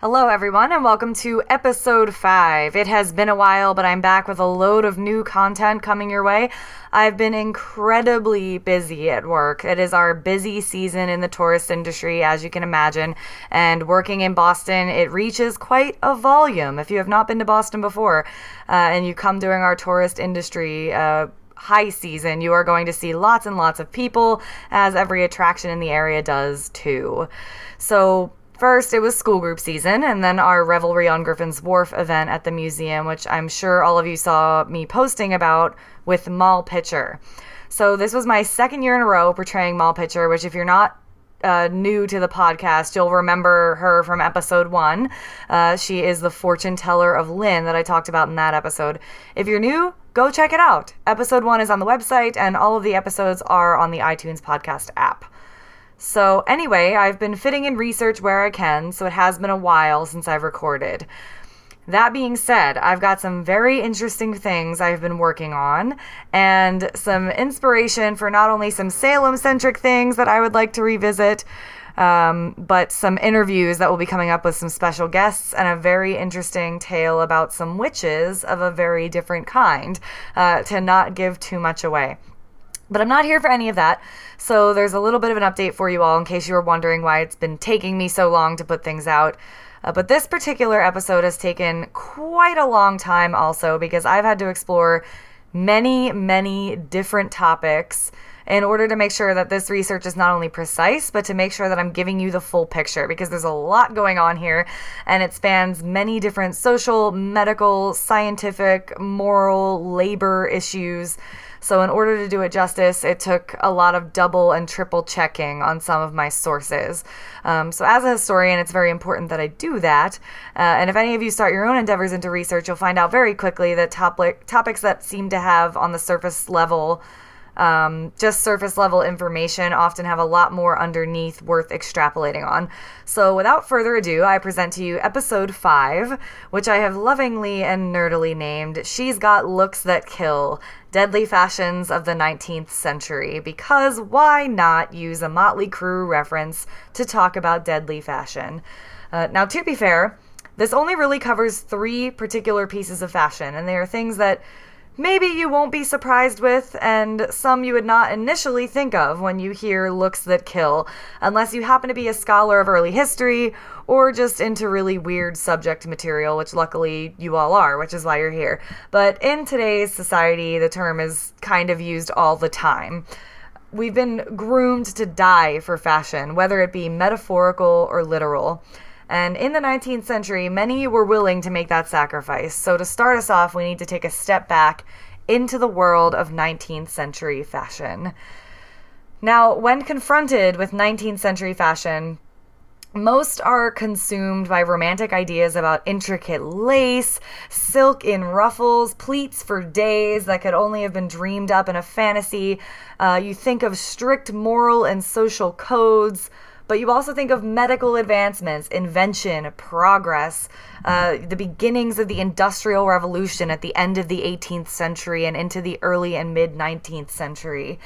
Hello, everyone, and welcome to episode five. It has been a while, but I'm back with a load of new content coming your way. I've been incredibly busy at work. It is our busy season in the tourist industry, as you can imagine. And working in Boston, it reaches quite a volume. If you have not been to Boston before uh, and you come during our tourist industry, uh, high season, you are going to see lots and lots of people, as every attraction in the area does too. So, First, it was school group season, and then our Revelry on Griffin's Wharf event at the museum, which I'm sure all of you saw me posting about with Moll Pitcher. So, this was my second year in a row portraying Moll Pitcher, which, if you're not uh, new to the podcast, you'll remember her from episode one. Uh, she is the fortune teller of Lynn that I talked about in that episode. If you're new, go check it out. Episode one is on the website, and all of the episodes are on the iTunes podcast app. So, anyway, I've been fitting in research where I can, so it has been a while since I've recorded. That being said, I've got some very interesting things I've been working on and some inspiration for not only some Salem centric things that I would like to revisit, um, but some interviews that will be coming up with some special guests and a very interesting tale about some witches of a very different kind uh, to not give too much away. But I'm not here for any of that. So there's a little bit of an update for you all in case you were wondering why it's been taking me so long to put things out. Uh, but this particular episode has taken quite a long time also because I've had to explore many, many different topics in order to make sure that this research is not only precise, but to make sure that I'm giving you the full picture because there's a lot going on here and it spans many different social, medical, scientific, moral, labor issues. So, in order to do it justice, it took a lot of double and triple checking on some of my sources. Um, so, as a historian, it's very important that I do that. Uh, and if any of you start your own endeavors into research, you'll find out very quickly that topic, topics that seem to have on the surface level um, just surface level information often have a lot more underneath worth extrapolating on. So, without further ado, I present to you episode 5, which I have lovingly and nerdily named She's Got Looks That Kill Deadly Fashions of the 19th Century. Because why not use a Motley Crue reference to talk about deadly fashion? Uh, now, to be fair, this only really covers three particular pieces of fashion, and they are things that maybe you won't be surprised with, and some you would not initially think of when you hear looks that kill, unless you happen to be a scholar of early history or just into really weird subject material, which luckily you all are, which is why you're here. But in today's society, the term is kind of used all the time. We've been groomed to die for fashion, whether it be metaphorical or literal. And in the 19th century, many were willing to make that sacrifice. So, to start us off, we need to take a step back into the world of 19th century fashion. Now, when confronted with 19th century fashion, most are consumed by romantic ideas about intricate lace, silk in ruffles, pleats for days that could only have been dreamed up in a fantasy. Uh, you think of strict moral and social codes, but you also think of medical advancements, invention, progress, uh, the beginnings of the Industrial Revolution at the end of the 18th century and into the early and mid 19th century.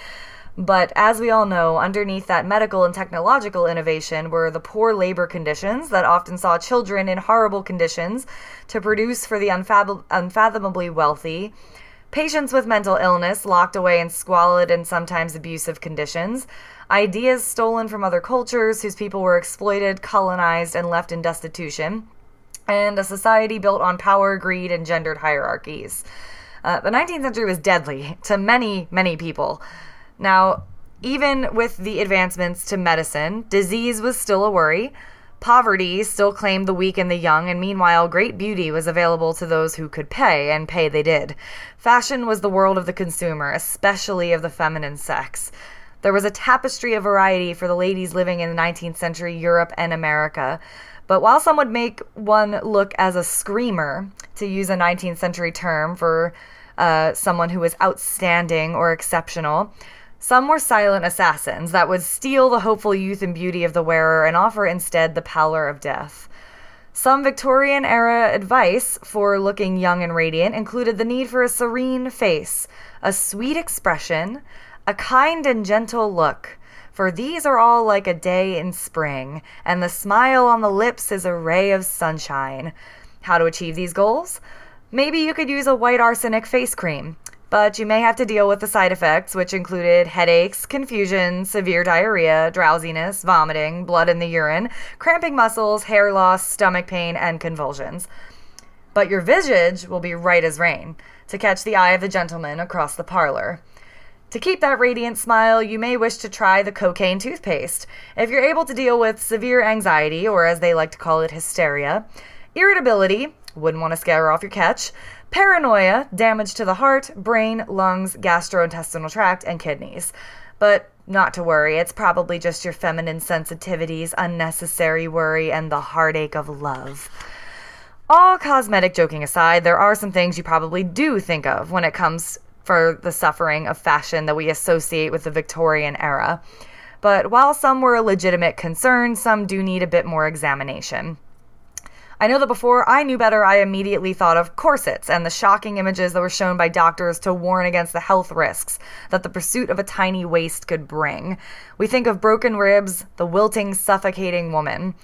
But as we all know, underneath that medical and technological innovation were the poor labor conditions that often saw children in horrible conditions to produce for the unfathom- unfathomably wealthy, patients with mental illness locked away in squalid and sometimes abusive conditions, ideas stolen from other cultures whose people were exploited, colonized, and left in destitution, and a society built on power, greed, and gendered hierarchies. Uh, the 19th century was deadly to many, many people. Now, even with the advancements to medicine, disease was still a worry. Poverty still claimed the weak and the young, and meanwhile, great beauty was available to those who could pay, and pay they did. Fashion was the world of the consumer, especially of the feminine sex. There was a tapestry of variety for the ladies living in 19th century Europe and America. But while some would make one look as a screamer, to use a 19th century term for uh, someone who was outstanding or exceptional, some were silent assassins that would steal the hopeful youth and beauty of the wearer and offer instead the pallor of death. Some Victorian era advice for looking young and radiant included the need for a serene face, a sweet expression, a kind and gentle look, for these are all like a day in spring, and the smile on the lips is a ray of sunshine. How to achieve these goals? Maybe you could use a white arsenic face cream, but you may have to deal with the side effects, which included headaches, confusion, severe diarrhea, drowsiness, vomiting, blood in the urine, cramping muscles, hair loss, stomach pain, and convulsions. But your visage will be right as rain to catch the eye of the gentleman across the parlor. To keep that radiant smile, you may wish to try the cocaine toothpaste. If you're able to deal with severe anxiety, or as they like to call it, hysteria, irritability, wouldn't want to scare off your catch, paranoia, damage to the heart, brain, lungs, gastrointestinal tract, and kidneys. But not to worry, it's probably just your feminine sensitivities, unnecessary worry, and the heartache of love. All cosmetic joking aside, there are some things you probably do think of when it comes for the suffering of fashion that we associate with the Victorian era. But while some were a legitimate concern, some do need a bit more examination. I know that before I knew better, I immediately thought of corsets and the shocking images that were shown by doctors to warn against the health risks that the pursuit of a tiny waist could bring. We think of broken ribs, the wilting, suffocating woman.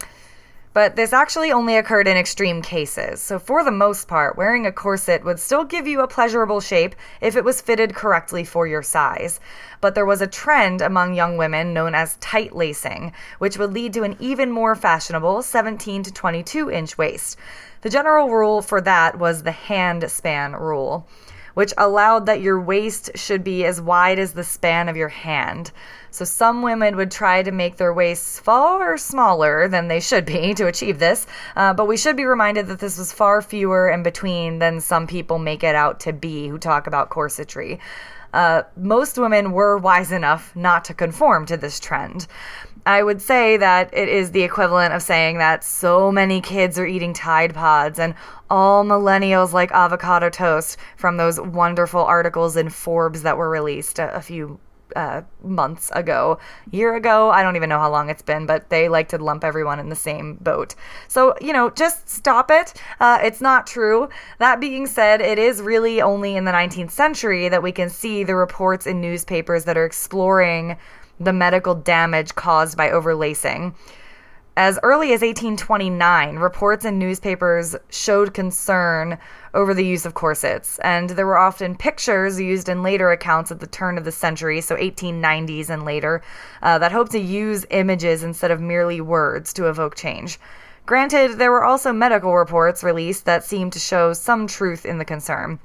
But this actually only occurred in extreme cases, so for the most part, wearing a corset would still give you a pleasurable shape if it was fitted correctly for your size. But there was a trend among young women known as tight lacing, which would lead to an even more fashionable 17 to 22 inch waist. The general rule for that was the hand span rule which allowed that your waist should be as wide as the span of your hand. So some women would try to make their waists far smaller than they should be to achieve this, uh, but we should be reminded that this was far fewer in between than some people make it out to be who talk about corsetry. Uh, most women were wise enough not to conform to this trend. I would say that it is the equivalent of saying that so many kids are eating Tide Pods and all millennials like avocado toast from those wonderful articles in Forbes that were released a, a few uh, months ago, year ago. I don't even know how long it's been, but they like to lump everyone in the same boat. So, you know, just stop it. Uh, it's not true. That being said, it is really only in the 19th century that we can see the reports in newspapers that are exploring the medical damage caused by overlacing. As early as 1829, reports in newspapers showed concern over the use of corsets, and there were often pictures used in later accounts at the turn of the century, so 1890s and later, uh, that hoped to use images instead of merely words to evoke change. Granted, there were also medical reports released that seemed to show some truth in the concern.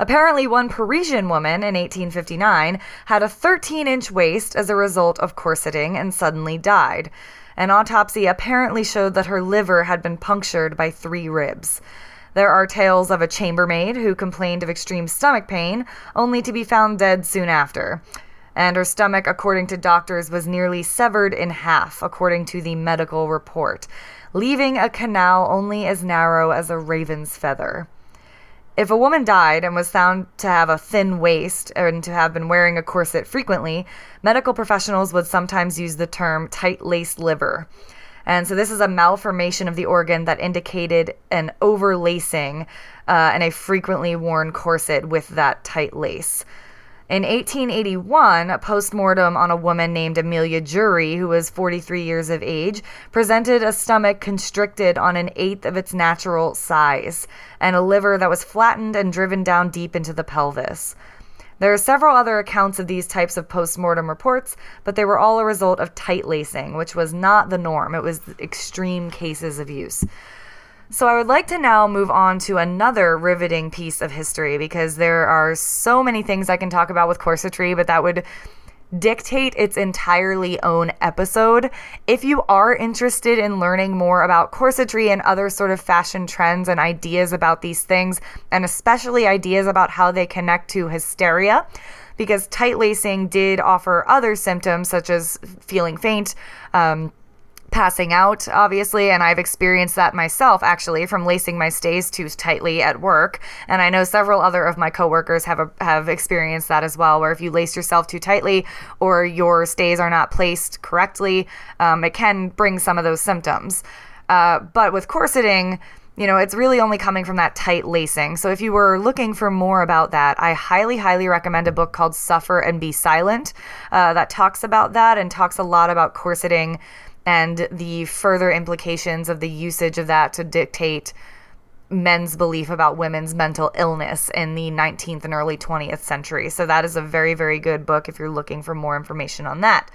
Apparently, one Parisian woman in 1859 had a 13 inch waist as a result of corseting and suddenly died. An autopsy apparently showed that her liver had been punctured by three ribs. There are tales of a chambermaid who complained of extreme stomach pain, only to be found dead soon after. And her stomach, according to doctors, was nearly severed in half, according to the medical report, leaving a canal only as narrow as a raven's feather. If a woman died and was found to have a thin waist and to have been wearing a corset frequently, medical professionals would sometimes use the term tight laced liver. And so this is a malformation of the organ that indicated an overlacing uh, and a frequently worn corset with that tight lace. In 1881, a postmortem on a woman named Amelia Jury, who was 43 years of age, presented a stomach constricted on an eighth of its natural size and a liver that was flattened and driven down deep into the pelvis. There are several other accounts of these types of postmortem reports, but they were all a result of tight lacing, which was not the norm. It was extreme cases of use. So I would like to now move on to another riveting piece of history because there are so many things I can talk about with corsetry, but that would dictate its entirely own episode. If you are interested in learning more about corsetry and other sort of fashion trends and ideas about these things, and especially ideas about how they connect to hysteria, because tight lacing did offer other symptoms such as feeling faint, um, passing out, obviously, and I've experienced that myself actually from lacing my stays too tightly at work. And I know several other of my coworkers have a, have experienced that as well, where if you lace yourself too tightly or your stays are not placed correctly, um, it can bring some of those symptoms. Uh, but with corseting, you know, it's really only coming from that tight lacing. So if you were looking for more about that, I highly, highly recommend a book called Suffer and Be Silent uh, that talks about that and talks a lot about corseting and the further implications of the usage of that to dictate men's belief about women's mental illness in the 19th and early 20th century. So that is a very, very good book if you're looking for more information on that.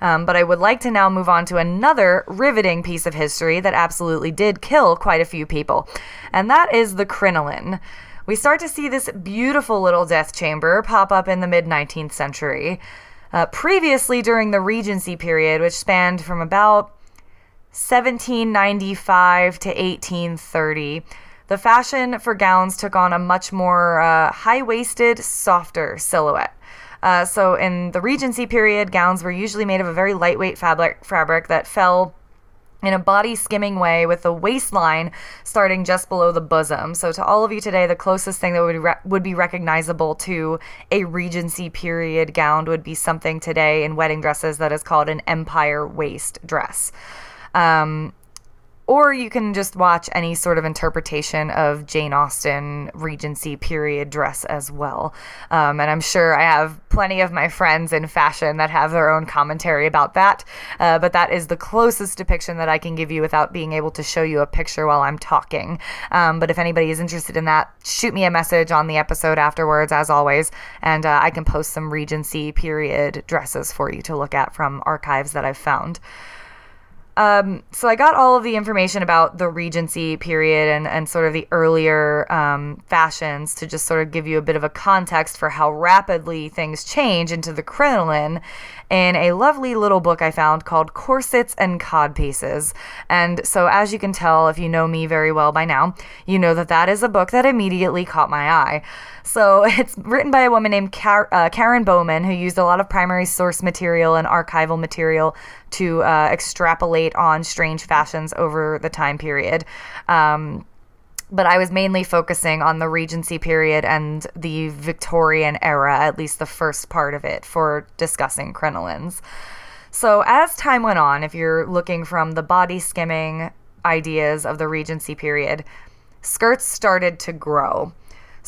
Um, but I would like to now move on to another riveting piece of history that absolutely did kill quite a few people, and that is the crinoline. We start to see this beautiful little death chamber pop up in the mid 19th century. Uh, previously, during the Regency period, which spanned from about 1795 to 1830, the fashion for gowns took on a much more uh, high waisted, softer silhouette. Uh, so, in the Regency period, gowns were usually made of a very lightweight fabric, fabric that fell in a body skimming way with the waistline starting just below the bosom. So to all of you today, the closest thing that would re- would be recognizable to a Regency period gown would be something today in wedding dresses that is called an empire waist dress. Um, or you can just watch any sort of interpretation of Jane Austen Regency period dress as well. Um, and I'm sure I have plenty of my friends in fashion that have their own commentary about that. Uh, but that is the closest depiction that I can give you without being able to show you a picture while I'm talking. Um, but if anybody is interested in that, shoot me a message on the episode afterwards, as always, and uh, I can post some Regency period dresses for you to look at from archives that I've found. Um, so I got all of the information about the Regency period and, and sort of the earlier um, fashions to just sort of give you a bit of a context for how rapidly things change into the crinoline in a lovely little book I found called Corsets and Codpieces. And so, as you can tell, if you know me very well by now, you know that that is a book that immediately caught my eye. So it's written by a woman named Car- uh, Karen Bowman, who used a lot of primary source material and archival material to uh, extrapolate on strange fashions over the time period. Um, but I was mainly focusing on the Regency period and the Victorian era, at least the first part of it, for discussing crinolines. So, as time went on, if you're looking from the body skimming ideas of the Regency period, skirts started to grow.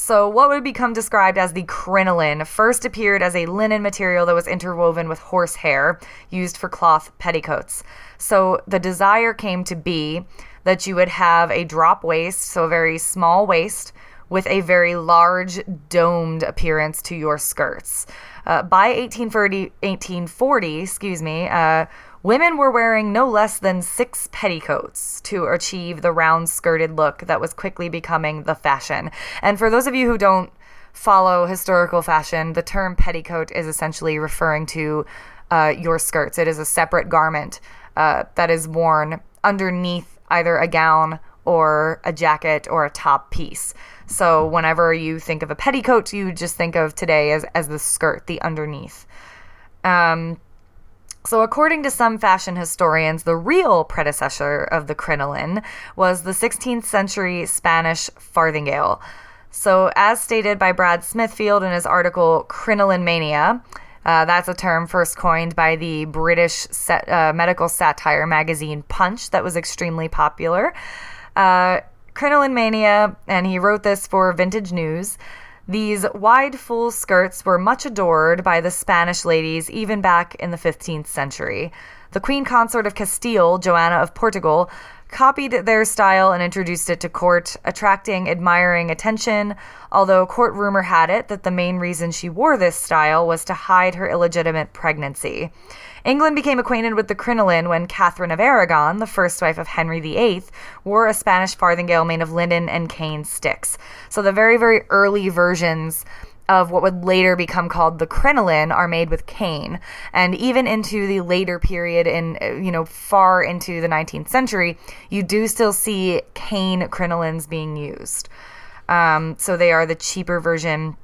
So, what would become described as the crinoline first appeared as a linen material that was interwoven with horsehair used for cloth petticoats. So, the desire came to be that you would have a drop waist, so a very small waist, with a very large domed appearance to your skirts. Uh, by 1840, 1840, excuse me, uh, Women were wearing no less than six petticoats to achieve the round skirted look that was quickly becoming the fashion. And for those of you who don't follow historical fashion, the term petticoat is essentially referring to uh, your skirts. It is a separate garment uh, that is worn underneath either a gown or a jacket or a top piece. So whenever you think of a petticoat, you just think of today as, as the skirt, the underneath. Um, so, according to some fashion historians, the real predecessor of the crinoline was the 16th century Spanish farthingale. So, as stated by Brad Smithfield in his article Crinoline Mania, uh, that's a term first coined by the British set, uh, medical satire magazine Punch that was extremely popular. Uh, crinoline Mania, and he wrote this for Vintage News. These wide, full skirts were much adored by the Spanish ladies even back in the 15th century. The Queen Consort of Castile, Joanna of Portugal, copied their style and introduced it to court, attracting admiring attention, although court rumor had it that the main reason she wore this style was to hide her illegitimate pregnancy. England became acquainted with the crinoline when Catherine of Aragon, the first wife of Henry VIII, wore a Spanish farthingale made of linen and cane sticks. So the very, very early versions of what would later become called the crinoline are made with cane. And even into the later period, in you know far into the 19th century, you do still see cane crinolines being used. Um, so they are the cheaper version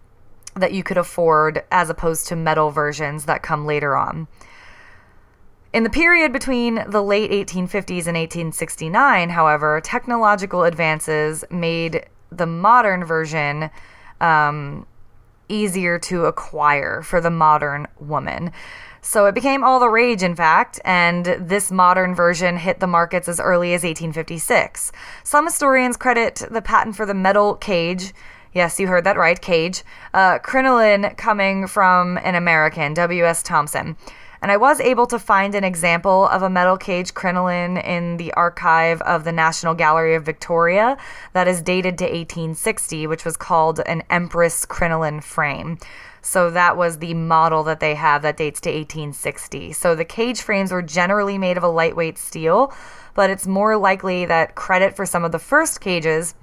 that you could afford as opposed to metal versions that come later on. In the period between the late 1850s and 1869, however, technological advances made the modern version um, easier to acquire for the modern woman. So it became all the rage, in fact, and this modern version hit the markets as early as 1856. Some historians credit the patent for the metal cage. Yes, you heard that right, cage. Uh, crinoline coming from an American, W.S. Thompson. And I was able to find an example of a metal cage crinoline in the archive of the National Gallery of Victoria that is dated to 1860, which was called an Empress crinoline frame. So that was the model that they have that dates to 1860. So the cage frames were generally made of a lightweight steel, but it's more likely that credit for some of the first cages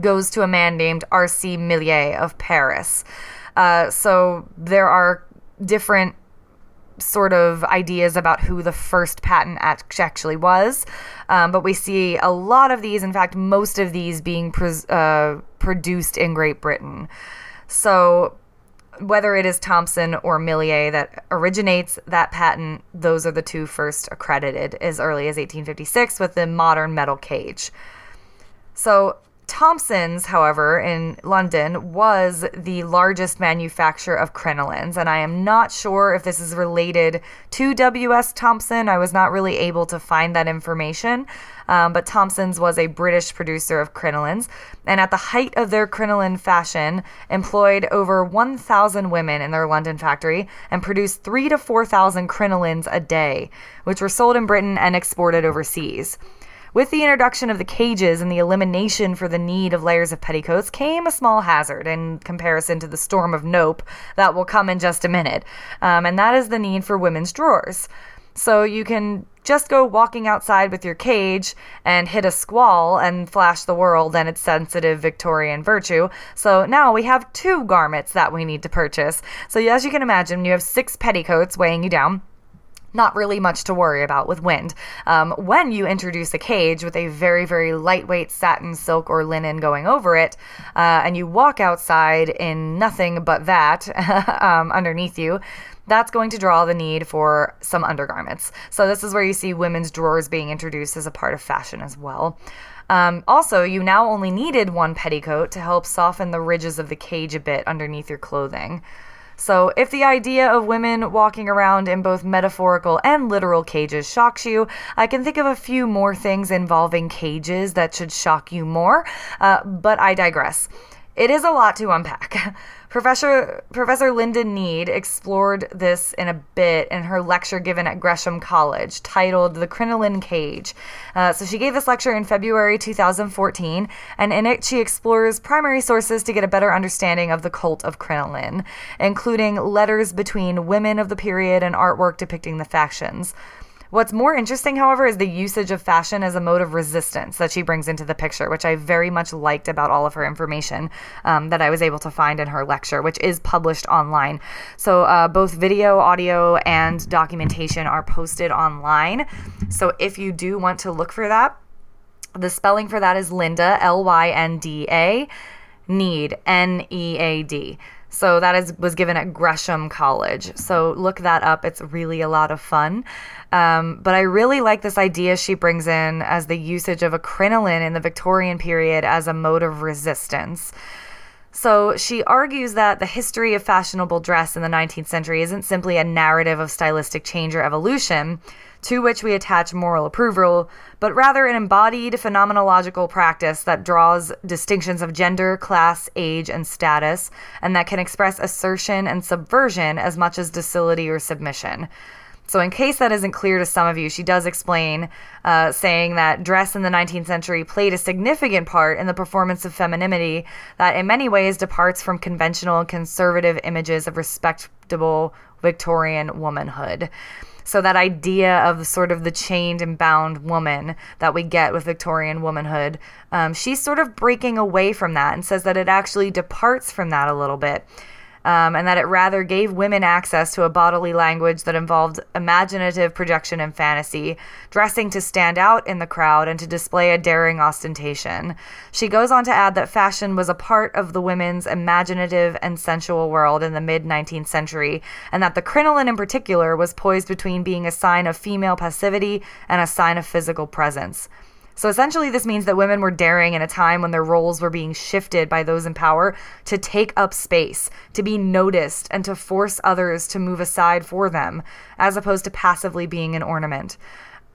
goes to a man named R.C. Millet of Paris. Uh, so there are different sort of ideas about who the first patent actually was. Um, but we see a lot of these, in fact, most of these being uh, produced in Great Britain. So whether it is Thompson or Millet that originates that patent, those are the two first accredited as early as 1856 with the modern metal cage. So Thompson's, however, in London was the largest manufacturer of crinolines, and I am not sure if this is related to W.S. Thompson. I was not really able to find that information, um, but Thompson's was a British producer of crinolines, and at the height of their crinoline fashion, employed over 1,000 women in their London factory and produced three to 4,000 crinolines a day, which were sold in Britain and exported overseas. With the introduction of the cages and the elimination for the need of layers of petticoats came a small hazard in comparison to the storm of nope that will come in just a minute, um, and that is the need for women's drawers. So you can just go walking outside with your cage and hit a squall and flash the world and its sensitive Victorian virtue. So now we have two garments that we need to purchase. So as you can imagine, you have six petticoats weighing you down not really much to worry about with wind. Um, when you introduce a cage with a very, very lightweight satin, silk, or linen going over it, uh, and you walk outside in nothing but that um, underneath you, that's going to draw the need for some undergarments. So, this is where you see women's drawers being introduced as a part of fashion as well. Um, also, you now only needed one petticoat to help soften the ridges of the cage a bit underneath your clothing. So, if the idea of women walking around in both metaphorical and literal cages shocks you, I can think of a few more things involving cages that should shock you more, uh, but I digress. It is a lot to unpack. Professor Professor Lynda Nead explored this in a bit in her lecture given at Gresham College, titled "The Crinoline Cage." Uh, so she gave this lecture in February 2014, and in it she explores primary sources to get a better understanding of the cult of crinoline, including letters between women of the period and artwork depicting the factions. What's more interesting, however, is the usage of fashion as a mode of resistance that she brings into the picture, which I very much liked about all of her information um, that I was able to find in her lecture, which is published online. So uh, both video, audio, and documentation are posted online. So if you do want to look for that, the spelling for that is Lynda, L Y N D A, Nead, N E A D. So that is was given at Gresham College. So look that up. It's really a lot of fun. Um, but I really like this idea she brings in as the usage of a crinoline in the Victorian period as a mode of resistance. So she argues that the history of fashionable dress in the 19th century isn't simply a narrative of stylistic change or evolution to which we attach moral approval, but rather an embodied phenomenological practice that draws distinctions of gender, class, age, and status, and that can express assertion and subversion as much as docility or submission. So, in case that isn't clear to some of you, she does explain, uh, saying that dress in the 19th century played a significant part in the performance of femininity that in many ways departs from conventional conservative images of respectable Victorian womanhood. So, that idea of sort of the chained and bound woman that we get with Victorian womanhood, um, she's sort of breaking away from that and says that it actually departs from that a little bit um, and that it rather gave women access to a bodily language that involved imaginative projection and fantasy, dressing to stand out in the crowd and to display a daring ostentation. She goes on to add that fashion was a part of the women's imaginative and sensual world in the mid 19th century, and that the crinoline in particular was poised between being a sign of female passivity and a sign of physical presence. So essentially, this means that women were daring in a time when their roles were being shifted by those in power to take up space, to be noticed, and to force others to move aside for them, as opposed to passively being an ornament.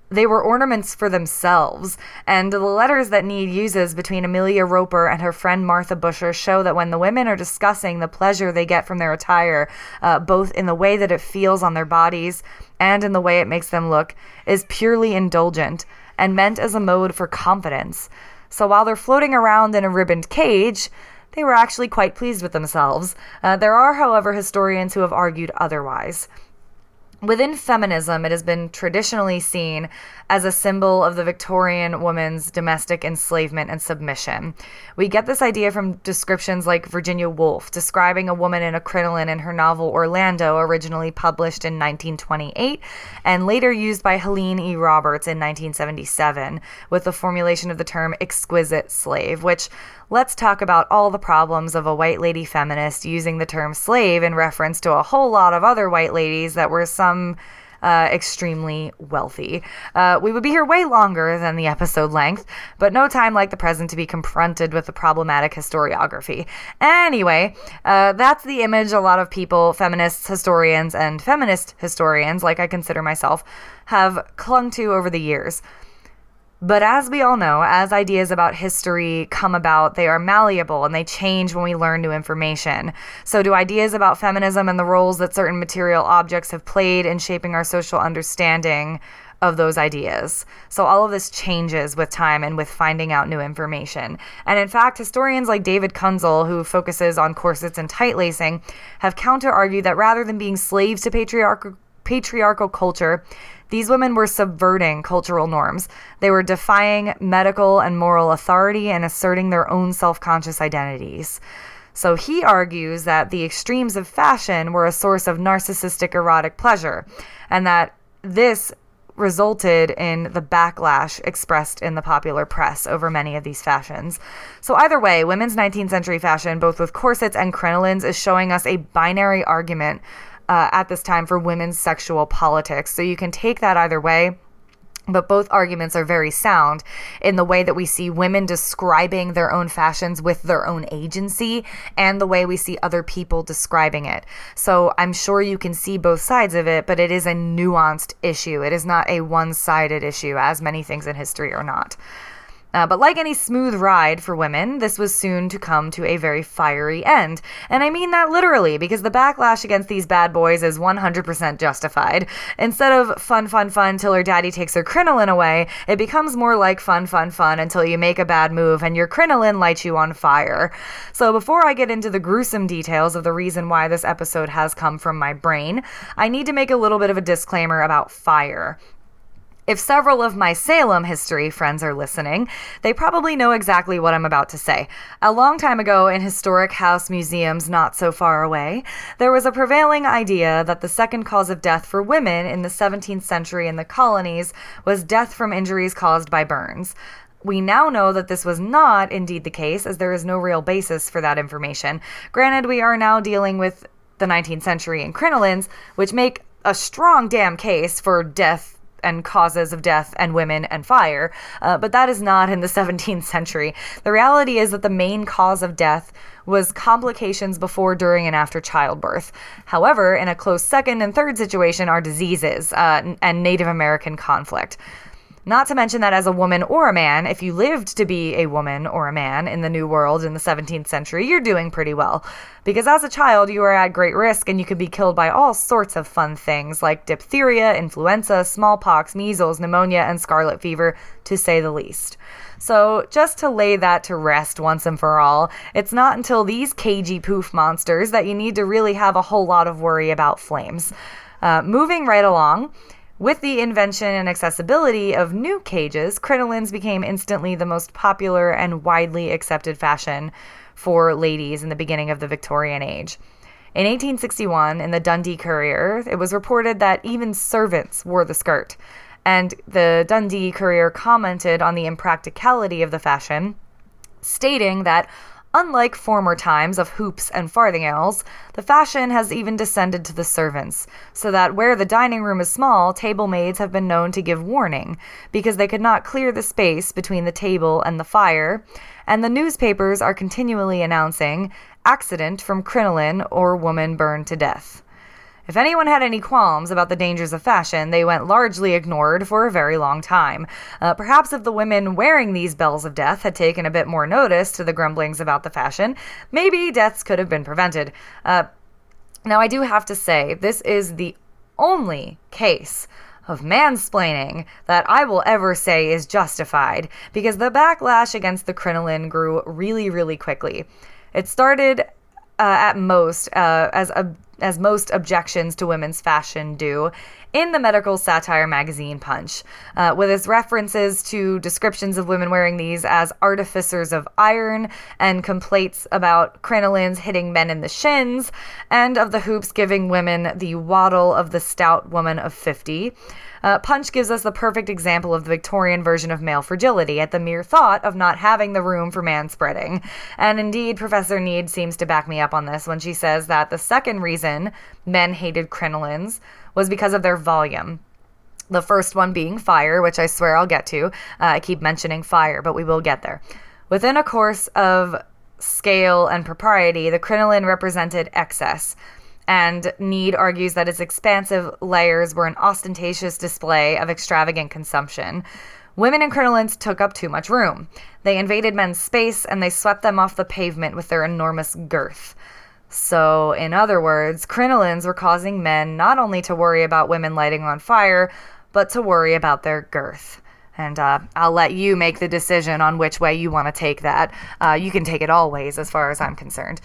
They were ornaments for themselves, and the letters that Nead uses between Amelia Roper and her friend Martha Busher show that when the women are discussing the pleasure they get from their attire, uh, both in the way that it feels on their bodies and in the way it makes them look, is purely indulgent and meant as a mode for confidence. So while they're floating around in a ribboned cage, they were actually quite pleased with themselves. Uh, there are, however, historians who have argued otherwise. Within feminism, it has been traditionally seen as a symbol of the Victorian woman's domestic enslavement and submission. We get this idea from descriptions like Virginia Woolf describing a woman in a crinoline in her novel Orlando, originally published in 1928 and later used by Helene E. Roberts in 1977 with the formulation of the term exquisite slave, which let's talk about all the problems of a white lady feminist using the term slave in reference to a whole lot of other white ladies that were some uh, extremely wealthy. Uh, we would be here way longer than the episode length, but no time like the present to be confronted with the problematic historiography. Anyway, uh, that's the image a lot of people, feminists, historians, and feminist historians, like I consider myself, have clung to over the years. But as we all know, as ideas about history come about, they are malleable and they change when we learn new information. So, do ideas about feminism and the roles that certain material objects have played in shaping our social understanding of those ideas. So, all of this changes with time and with finding out new information. And in fact, historians like David Kunzle, who focuses on corsets and tight lacing, have counter argued that rather than being slaves to patriarchal patriarchal culture, these women were subverting cultural norms. They were defying medical and moral authority and asserting their own self conscious identities. So he argues that the extremes of fashion were a source of narcissistic erotic pleasure, and that this resulted in the backlash expressed in the popular press over many of these fashions. So, either way, women's 19th century fashion, both with corsets and crinolines, is showing us a binary argument uh, at this time for women's sexual politics. So you can take that either way. But both arguments are very sound in the way that we see women describing their own fashions with their own agency and the way we see other people describing it. So I'm sure you can see both sides of it, but it is a nuanced issue. It is not a one sided issue, as many things in history are not. Uh, but like any smooth ride for women, this was soon to come to a very fiery end. And I mean that literally, because the backlash against these bad boys is 100% justified. Instead of fun, fun, fun till her daddy takes her crinoline away, it becomes more like fun, fun, fun until you make a bad move and your crinoline lights you on fire. So before I get into the gruesome details of the reason why this episode has come from my brain, I need to make a little bit of a disclaimer about fire. If several of my Salem history friends are listening, they probably know exactly what I'm about to say. A long time ago, in historic house museums not so far away, there was a prevailing idea that the second cause of death for women in the 17th century in the colonies was death from injuries caused by burns. We now know that this was not indeed the case, as there is no real basis for that information. Granted, we are now dealing with the 19th century and crinolines, which make a strong damn case for death and causes of death and women and fire, uh, but that is not in the 17th century. The reality is that the main cause of death was complications before, during, and after childbirth. However, in a close second and third situation are diseases uh, and Native American conflict. Not to mention that as a woman or a man, if you lived to be a woman or a man in the New World in the 17th century, you're doing pretty well. Because as a child, you are at great risk and you could be killed by all sorts of fun things like diphtheria, influenza, smallpox, measles, pneumonia, and scarlet fever, to say the least. So, just to lay that to rest once and for all, it's not until these cagey poof monsters that you need to really have a whole lot of worry about flames. Uh, moving right along, with the invention and accessibility of new cages, crinolines became instantly the most popular and widely accepted fashion for ladies in the beginning of the Victorian age. In 1861, in the Dundee Courier, it was reported that even servants wore the skirt. And the Dundee Courier commented on the impracticality of the fashion, stating that Unlike former times of hoops and farthingales, the fashion has even descended to the servants, so that where the dining room is small, table maids have been known to give warning, because they could not clear the space between the table and the fire, and the newspapers are continually announcing accident from crinoline or woman burned to death. If anyone had any qualms about the dangers of fashion, they went largely ignored for a very long time. Uh, perhaps if the women wearing these bells of death had taken a bit more notice to the grumblings about the fashion, maybe deaths could have been prevented. Uh, now, I do have to say, this is the only case of mansplaining that I will ever say is justified, because the backlash against the crinoline grew really, really quickly. It started uh, at most uh, as a as most objections to women's fashion do, in the medical satire magazine Punch, uh, with his references to descriptions of women wearing these as artificers of iron and complaints about crinolines hitting men in the shins, and of the hoops giving women the waddle of the stout woman of 50. Uh, Punch gives us the perfect example of the Victorian version of male fragility at the mere thought of not having the room for man spreading. And indeed, Professor Nead seems to back me up on this when she says that the second reason men hated crinolines was because of their volume. The first one being fire, which I swear I'll get to. Uh, I keep mentioning fire, but we will get there. Within a course of scale and propriety, the crinoline represented excess and Nead argues that its expansive layers were an ostentatious display of extravagant consumption. Women in crinolines took up too much room. They invaded men's space and they swept them off the pavement with their enormous girth. So, in other words, crinolines were causing men not only to worry about women lighting on fire, but to worry about their girth. And uh, I'll let you make the decision on which way you want to take that. Uh, you can take it all ways, as far as I'm concerned.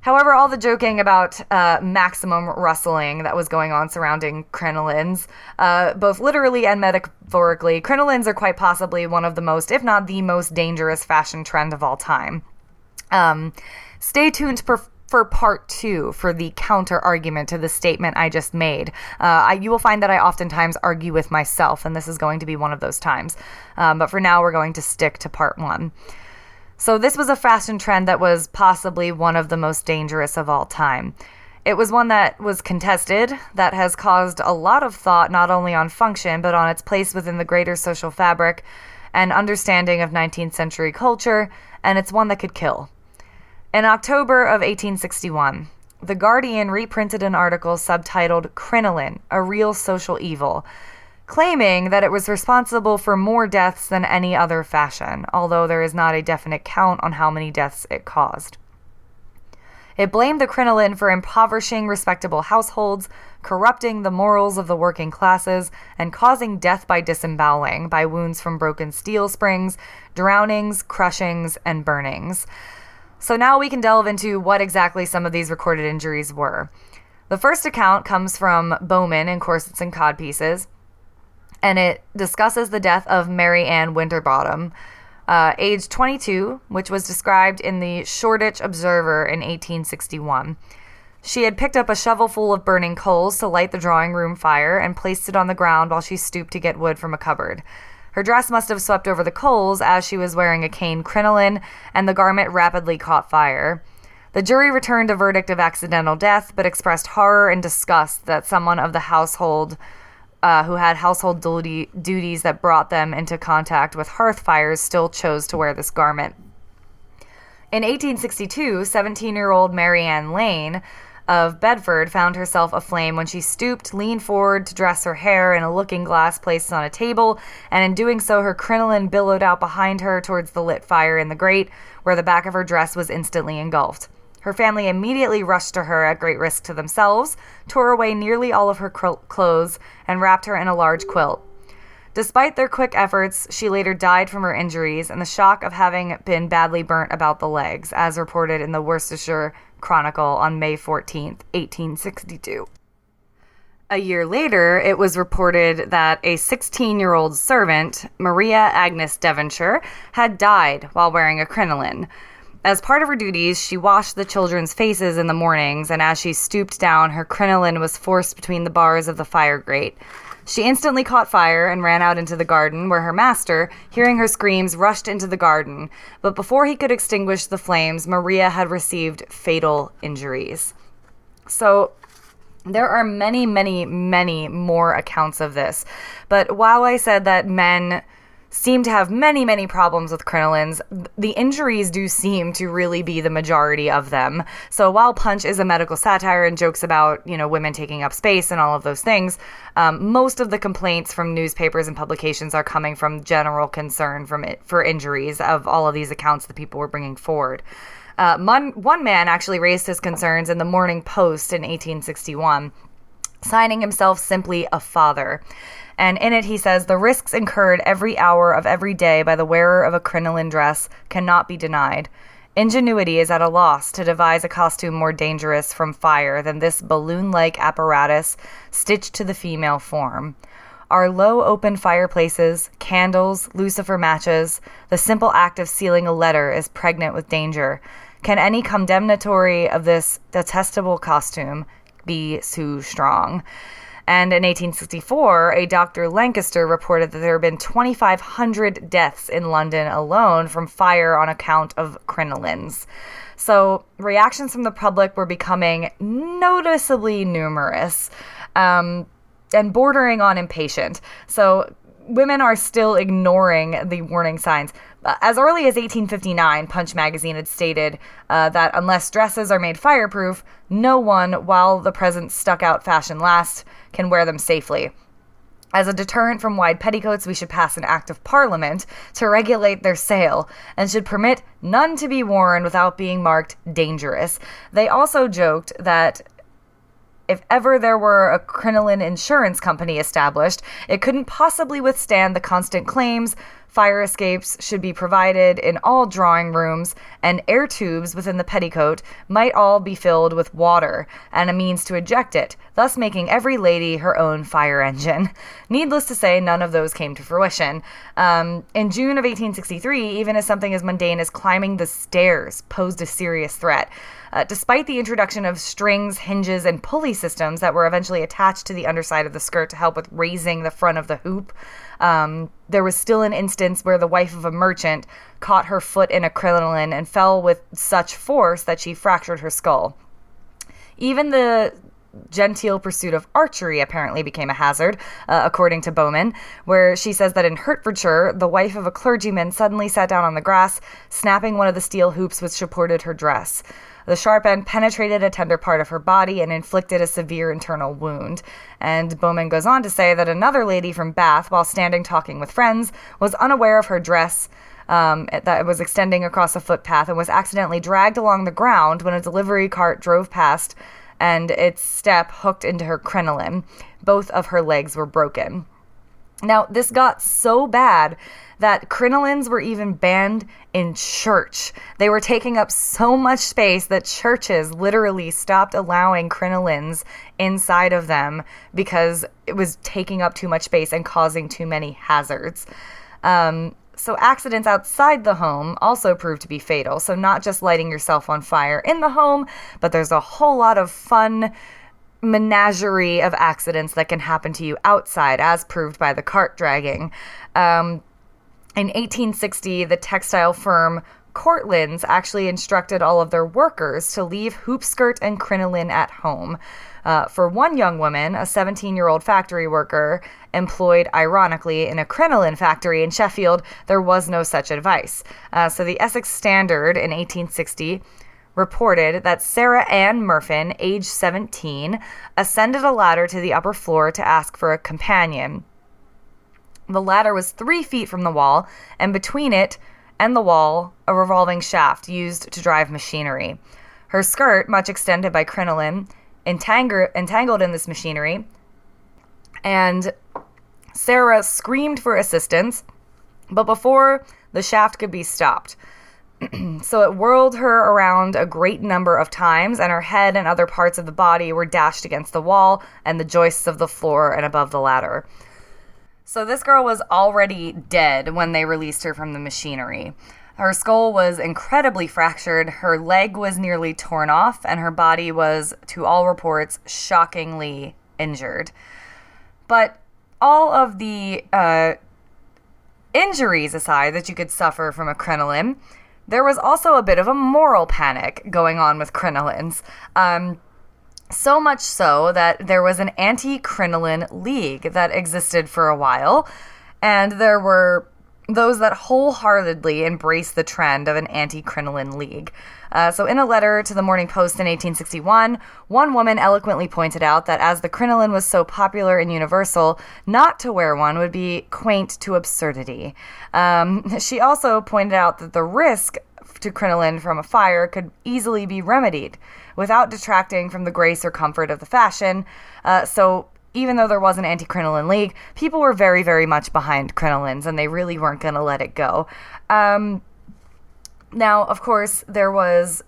However, all the joking about uh, maximum rustling that was going on surrounding crinolines, uh, both literally and metaphorically, crinolines are quite possibly one of the most, if not the most dangerous fashion trend of all time. Um, stay tuned for for part two for the counter argument to the statement I just made. Uh, I, you will find that I oftentimes argue with myself, and this is going to be one of those times. Um, but for now, we're going to stick to part one. So, this was a fashion trend that was possibly one of the most dangerous of all time. It was one that was contested, that has caused a lot of thought not only on function, but on its place within the greater social fabric and understanding of 19th century culture, and it's one that could kill. In October of 1861, The Guardian reprinted an article subtitled Crinoline, a Real Social Evil claiming that it was responsible for more deaths than any other fashion, although there is not a definite count on how many deaths it caused. It blamed the crinoline for impoverishing respectable households, corrupting the morals of the working classes, and causing death by disemboweling, by wounds from broken steel springs, drownings, crushings, and burnings. So now we can delve into what exactly some of these recorded injuries were. The first account comes from Bowman in Corsets and Codpieces and it discusses the death of Mary Ann Winterbottom, uh, age 22, which was described in the Shoreditch Observer in 1861. She had picked up a shovelful of burning coals to light the drawing room fire and placed it on the ground while she stooped to get wood from a cupboard. Her dress must have swept over the coals as she was wearing a cane crinoline, and the garment rapidly caught fire. The jury returned a verdict of accidental death, but expressed horror and disgust that someone of the household uh, who had household duty, duties that brought them into contact with hearth fires still chose to wear this garment. In 1862, 17 year old Marianne Lane of Bedford found herself aflame when she stooped, leaned forward to dress her hair in a looking glass placed on a table, and in doing so, her crinoline billowed out behind her towards the lit fire in the grate, where the back of her dress was instantly engulfed. Her family immediately rushed to her at great risk to themselves, tore away nearly all of her clothes, and wrapped her in a large quilt. Despite their quick efforts, she later died from her injuries and the shock of having been badly burnt about the legs, as reported in the Worcestershire Chronicle on May 14, 1862. A year later, it was reported that a 16 year old servant, Maria Agnes Devonshire, had died while wearing a crinoline. As part of her duties, she washed the children's faces in the mornings, and as she stooped down, her crinoline was forced between the bars of the fire grate. She instantly caught fire and ran out into the garden, where her master, hearing her screams, rushed into the garden. But before he could extinguish the flames, Maria had received fatal injuries. So, there are many, many, many more accounts of this. But while I said that men seem to have many, many problems with crinolines. The injuries do seem to really be the majority of them. So while Punch is a medical satire and jokes about, you know, women taking up space and all of those things, um, most of the complaints from newspapers and publications are coming from general concern from it, for injuries of all of these accounts that people were bringing forward. Uh, one, one man actually raised his concerns in the Morning Post in 1861, signing himself simply a father. And in it, he says the risks incurred every hour of every day by the wearer of a crinoline dress cannot be denied. Ingenuity is at a loss to devise a costume more dangerous from fire than this balloon like apparatus stitched to the female form. Our low open fireplaces, candles, lucifer matches, the simple act of sealing a letter is pregnant with danger. Can any condemnatory of this detestable costume be too strong? And in 1864, a Dr. Lancaster reported that there had been 2,500 deaths in London alone from fire on account of crinolines. So reactions from the public were becoming noticeably numerous um, and bordering on impatient. So women are still ignoring the warning signs. Uh, as early as 1859, Punch magazine had stated uh, that unless dresses are made fireproof, no one, while the present stuck out fashion lasts, can wear them safely. As a deterrent from wide petticoats, we should pass an act of parliament to regulate their sale and should permit none to be worn without being marked dangerous. They also joked that if ever there were a crinoline insurance company established, it couldn't possibly withstand the constant claims Fire escapes should be provided in all drawing rooms, and air tubes within the petticoat might all be filled with water and a means to eject it, thus making every lady her own fire engine. Needless to say, none of those came to fruition. Um, in June of 1863, even as something as mundane as climbing the stairs posed a serious threat. Uh, despite the introduction of strings, hinges, and pulley systems that were eventually attached to the underside of the skirt to help with raising the front of the hoop, um, there was still an instance where the wife of a merchant caught her foot in a crinoline and fell with such force that she fractured her skull. Even the genteel pursuit of archery apparently became a hazard, uh, according to Bowman, where she says that in Hertfordshire, the wife of a clergyman suddenly sat down on the grass, snapping one of the steel hoops which supported her dress. The sharp end penetrated a tender part of her body and inflicted a severe internal wound. And Bowman goes on to say that another lady from Bath, while standing talking with friends, was unaware of her dress. Um, that was extending across a footpath and was accidentally dragged along the ground when a delivery cart drove past and its step hooked into her crinoline. Both of her legs were broken. Now, this got so bad that crinolines were even banned in church. They were taking up so much space that churches literally stopped allowing crinolines inside of them because it was taking up too much space and causing too many hazards. Um, so, accidents outside the home also prove to be fatal. So, not just lighting yourself on fire in the home, but there's a whole lot of fun menagerie of accidents that can happen to you outside, as proved by the cart dragging. Um, in 1860, the textile firm Courtaulds actually instructed all of their workers to leave hoop skirt and crinoline at home. Uh, for one young woman, a 17 year old factory worker employed, ironically, in a crinoline factory in Sheffield, there was no such advice. Uh, so the Essex Standard in 1860 reported that Sarah Ann Murfin, age 17, ascended a ladder to the upper floor to ask for a companion. The ladder was three feet from the wall, and between it and the wall, a revolving shaft used to drive machinery. Her skirt, much extended by crinoline, entang- entangled in this machinery, and Sarah screamed for assistance, but before the shaft could be stopped, so it whirled her around a great number of times, and her head and other parts of the body were dashed against the wall and the joists of the floor and above the ladder. So this girl was already dead when they released her from the machinery. Her skull was incredibly fractured, her leg was nearly torn off, and her body was, to all reports, shockingly injured. But all of the uh, injuries aside that you could suffer from a crinoline, there was also a bit of a moral panic going on with crinolines. Um, so much so that there was an anti crinoline league that existed for a while, and there were those that wholeheartedly embraced the trend of an anti crinoline league. Uh, so, in a letter to the Morning Post in 1861, one woman eloquently pointed out that as the crinoline was so popular and universal, not to wear one would be quaint to absurdity. Um, she also pointed out that the risk to crinoline from a fire could easily be remedied without detracting from the grace or comfort of the fashion. Uh, so, even though there was an anti crinoline league, people were very, very much behind crinolines and they really weren't going to let it go. Um, now, of course, there was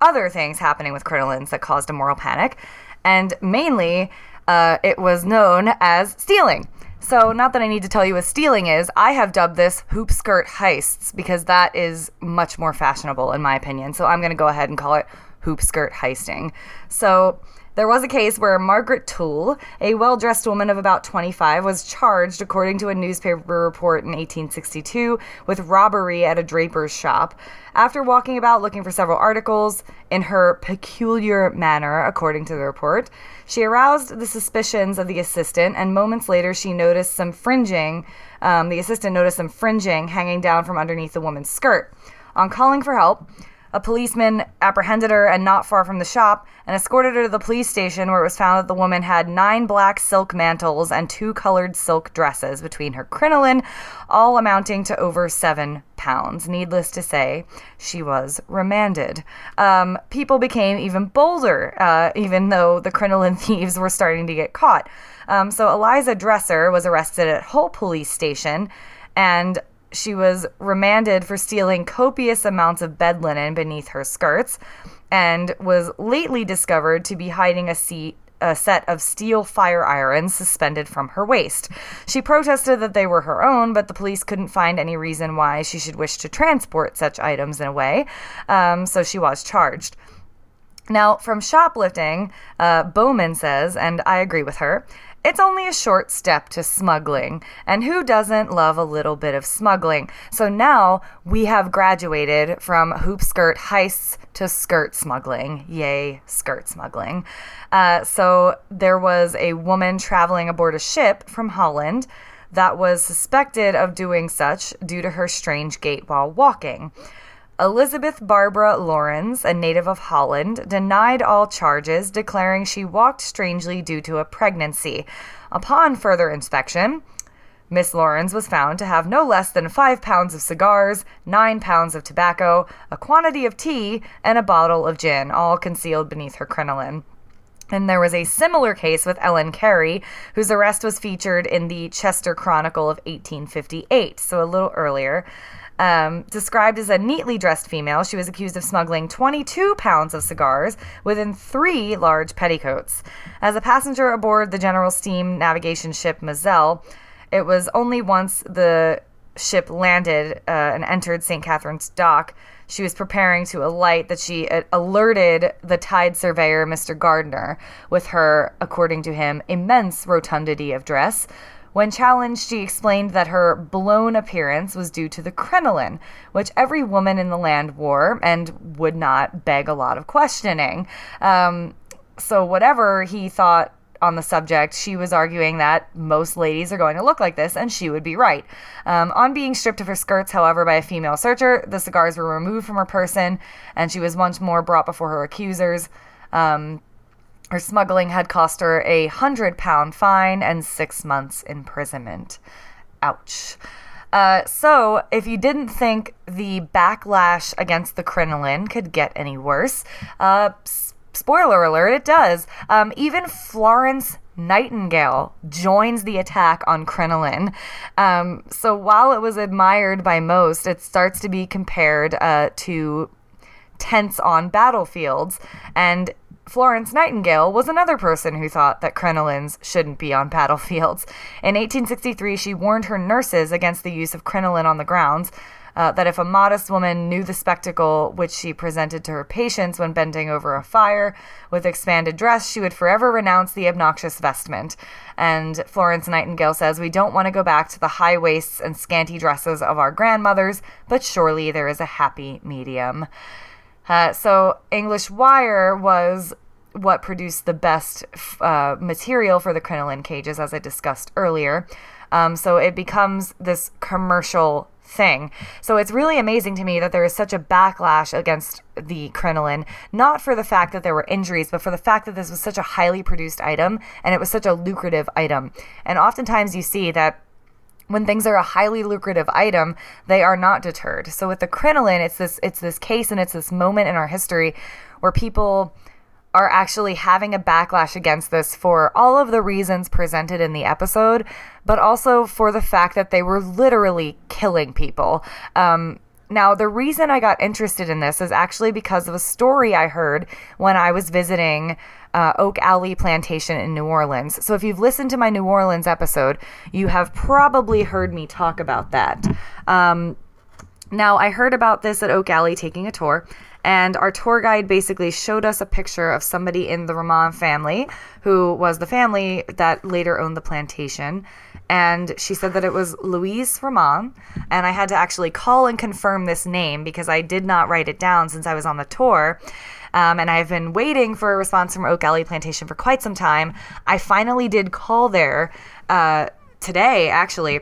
other things happening with crinolines that caused a moral panic, and mainly uh, it was known as stealing. So, not that I need to tell you what stealing is, I have dubbed this hoop skirt heists because that is much more fashionable in my opinion. So, I'm going to go ahead and call it hoop skirt heisting. So, there was a case where Margaret Toole, a well dressed woman of about 25, was charged, according to a newspaper report in 1862, with robbery at a draper's shop. After walking about looking for several articles in her peculiar manner, according to the report, she aroused the suspicions of the assistant, and moments later she noticed some fringing. Um, the assistant noticed some fringing hanging down from underneath the woman's skirt. On calling for help, a policeman apprehended her and not far from the shop and escorted her to the police station where it was found that the woman had nine black silk mantles and two colored silk dresses between her crinoline, all amounting to over seven pounds. Needless to say, she was remanded. Um, people became even bolder, uh, even though the crinoline thieves were starting to get caught. Um, so Eliza Dresser was arrested at Hull Police Station and she was remanded for stealing copious amounts of bed linen beneath her skirts and was lately discovered to be hiding a seat a set of steel fire irons suspended from her waist. She protested that they were her own, but the police couldn't find any reason why she should wish to transport such items in a way, um, so she was charged. Now, from shoplifting, uh, Bowman says, and I agree with her, it's only a short step to smuggling, and who doesn't love a little bit of smuggling? So now we have graduated from hoop skirt heists to skirt smuggling. Yay, skirt smuggling. Uh, so there was a woman traveling aboard a ship from Holland that was suspected of doing such due to her strange gait while walking. Elizabeth Barbara Lawrence, a native of Holland, denied all charges, declaring she walked strangely due to a pregnancy. Upon further inspection, Miss Lawrence was found to have no less than five pounds of cigars, nine pounds of tobacco, a quantity of tea, and a bottle of gin, all concealed beneath her crinoline. And there was a similar case with Ellen Carey, whose arrest was featured in the Chester Chronicle of 1858, so a little earlier. Um, described as a neatly dressed female, she was accused of smuggling 22 pounds of cigars within three large petticoats. As a passenger aboard the General Steam navigation ship Moselle, it was only once the ship landed uh, and entered St. Katharine's dock, she was preparing to alight that she uh, alerted the tide surveyor, Mr. Gardner, with her, according to him, immense rotundity of dress, when challenged, she explained that her blown appearance was due to the crinoline, which every woman in the land wore and would not beg a lot of questioning. Um, so, whatever he thought on the subject, she was arguing that most ladies are going to look like this, and she would be right. Um, on being stripped of her skirts, however, by a female searcher, the cigars were removed from her person, and she was once more brought before her accusers. Um, her smuggling had cost her a hundred pound fine and six months imprisonment. Ouch. Uh, so, if you didn't think the backlash against the crinoline could get any worse, uh, spoiler alert, it does. Um, even Florence Nightingale joins the attack on crinoline. Um, so, while it was admired by most, it starts to be compared uh, to tents on battlefields. And Florence Nightingale was another person who thought that crinolines shouldn't be on battlefields. In 1863, she warned her nurses against the use of crinoline on the grounds. Uh, that if a modest woman knew the spectacle which she presented to her patients when bending over a fire with expanded dress, she would forever renounce the obnoxious vestment. And Florence Nightingale says, We don't want to go back to the high waists and scanty dresses of our grandmothers, but surely there is a happy medium. Uh, so, English Wire was what produced the best uh, material for the crinoline cages, as I discussed earlier. Um, so it becomes this commercial thing. So it's really amazing to me that there is such a backlash against the crinoline, not for the fact that there were injuries, but for the fact that this was such a highly produced item and it was such a lucrative item. And oftentimes you see that when things are a highly lucrative item, they are not deterred. So with the crinoline, it's this it's this case and it's this moment in our history where people are actually having a backlash against this for all of the reasons presented in the episode, but also for the fact that they were literally killing people. Um, now, the reason I got interested in this is actually because of a story I heard when I was visiting uh, Oak Alley Plantation in New Orleans. So, if you've listened to my New Orleans episode, you have probably heard me talk about that. Um, now, I heard about this at Oak Alley taking a tour, and our tour guide basically showed us a picture of somebody in the Roman family who was the family that later owned the plantation. And she said that it was Louise Roman. And I had to actually call and confirm this name because I did not write it down since I was on the tour. Um, and I've been waiting for a response from Oak Alley Plantation for quite some time. I finally did call there uh, today, actually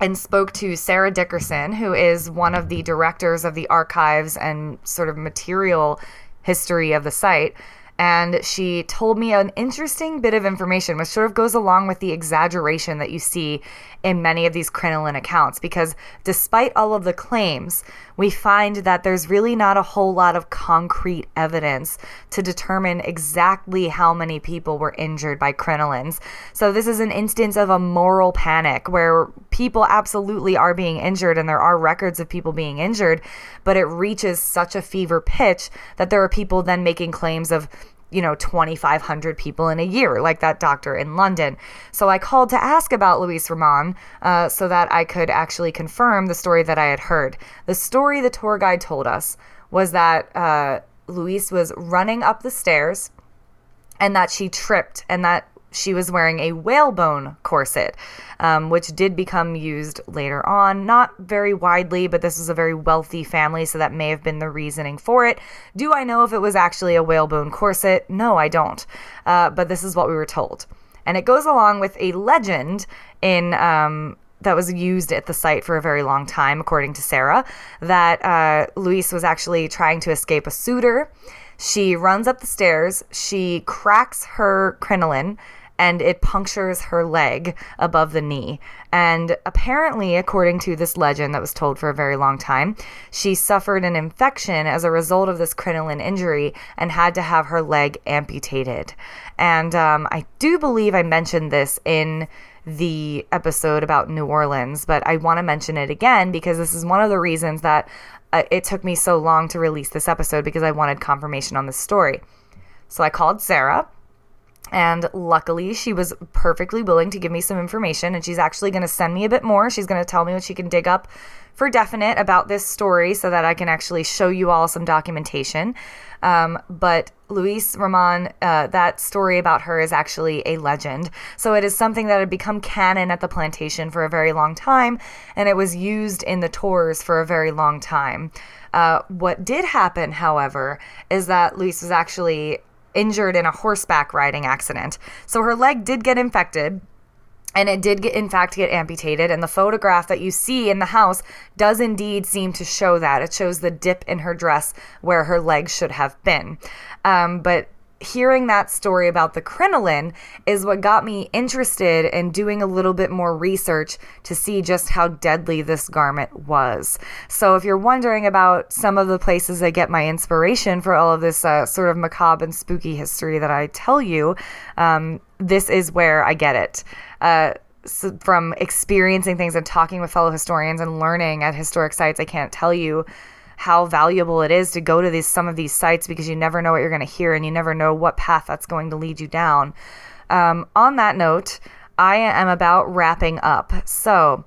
and spoke to Sarah Dickerson, who is one of the directors of the archives and sort of material history of the site and she told me an interesting bit of information, which sort of goes along with the exaggeration that you see in many of these crinoline accounts. Because despite all of the claims, we find that there's really not a whole lot of concrete evidence to determine exactly how many people were injured by crinolines. So, this is an instance of a moral panic where people absolutely are being injured, and there are records of people being injured, but it reaches such a fever pitch that there are people then making claims of you know 2500 people in a year like that doctor in london. So i called to ask about louise roman uh, so that i could actually confirm the story that i had heard. The story the tour guide told us was that uh, louise was running up the stairs and that she tripped and that she was wearing a whalebone corset, um, which did become used later on. Not very widely, but this was a very wealthy family, so that may have been the reasoning for it. Do I know if it was actually a whalebone corset? No, I don't. Uh, but this is what we were told. And it goes along with a legend in. Um, that was used at the site for a very long time, according to Sarah, that uh, Louise was actually trying to escape a suitor. She runs up the stairs, she cracks her crinoline, and it punctures her leg above the knee. And apparently, according to this legend that was told for a very long time, she suffered an infection as a result of this crinoline injury and had to have her leg amputated. And um, I do believe I mentioned this in the episode about New Orleans, but I want to mention it again because this is one of the reasons that uh, it took me so long to release this episode because I wanted confirmation on this story. So I called Sarah and luckily, she was perfectly willing to give me some information. And she's actually going to send me a bit more. She's going to tell me what she can dig up for definite about this story so that I can actually show you all some documentation. Um, but Louise Roman, uh, that story about her is actually a legend. So it is something that had become canon at the plantation for a very long time, and it was used in the tours for a very long time. Uh, what did happen, however, is that Louise was actually injured in a horseback riding accident. So her leg did get infected and it did get in fact get amputated. And the photograph that you see in the house does indeed seem to show that. It shows the dip in her dress where her leg should have been. Um, but hearing that story about the crinoline is what got me interested in doing a little bit more research to see just how deadly this garment was. So, if you're wondering about some of the places I get my inspiration for all of this uh, sort of macabre and spooky history that I tell you, um, this is where I get it. Uh, so from experiencing things and talking with fellow historians and learning at historic sites, I can't tell you how valuable it is to go to these some of these sites because you never know what you're going to hear and you never know what path that's going to lead you down. Um, on that note, I am about wrapping up. So,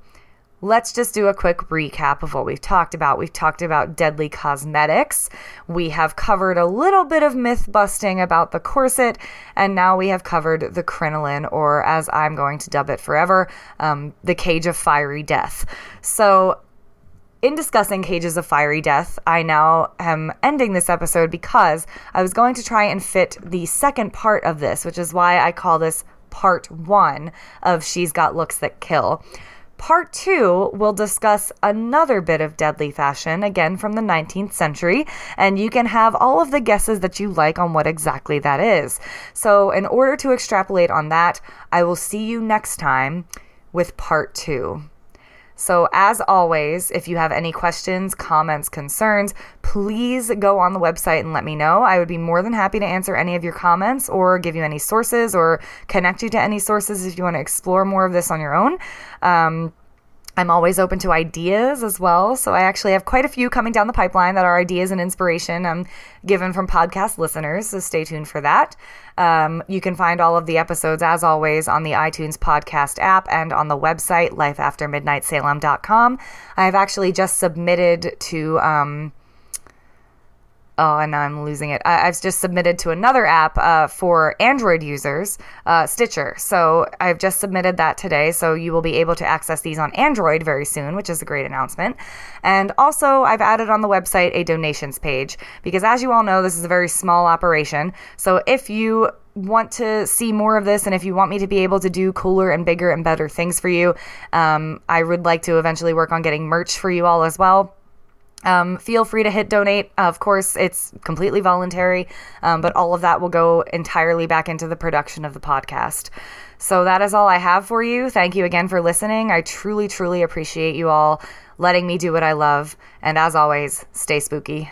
let's just do a quick recap of what we've talked about. We've talked about deadly cosmetics. We have covered a little bit of myth busting about the corset, and now we have covered the crinoline, or as I'm going to dub it forever, um, the cage of fiery death. So, in discussing Cages of Fiery Death, I now am ending this episode because I was going to try and fit the second part of this, which is why I call this part one of She's Got Looks That Kill. Part two will discuss another bit of deadly fashion, again from the 19th century, and you can have all of the guesses that you like on what exactly that is. So, in order to extrapolate on that, I will see you next time with part two. So, as always, if you have any questions, comments, concerns, please go on the website and let me know. I would be more than happy to answer any of your comments or give you any sources or connect you to any sources if you want to explore more of this on your own. Um, I'm always open to ideas as well. So I actually have quite a few coming down the pipeline that are ideas and inspiration I'm given from podcast listeners. So stay tuned for that. Um, you can find all of the episodes, as always, on the iTunes podcast app and on the website, lifeaftermidnightsalem.com. I have actually just submitted to. Um, Oh, and I'm losing it. I, have just submitted to another app uh, for Android users, uh, Stitcher. So I've just submitted that today. So you will be able to access these on Android very soon, which is a great announcement. And also, I've added on the website a donations page because, as you all know, this is a very small operation. So if you want to see more of this and if you want me to be able to do cooler and bigger and better things for you, um, I would like to eventually work on getting merch for you all as well. Um, feel free to hit donate. Of course, it's completely voluntary, um, but all of that will go entirely back into the production of the podcast. So that is all I have for you. Thank you again for listening. I truly, truly appreciate you all letting me do what I love. And as always, stay spooky.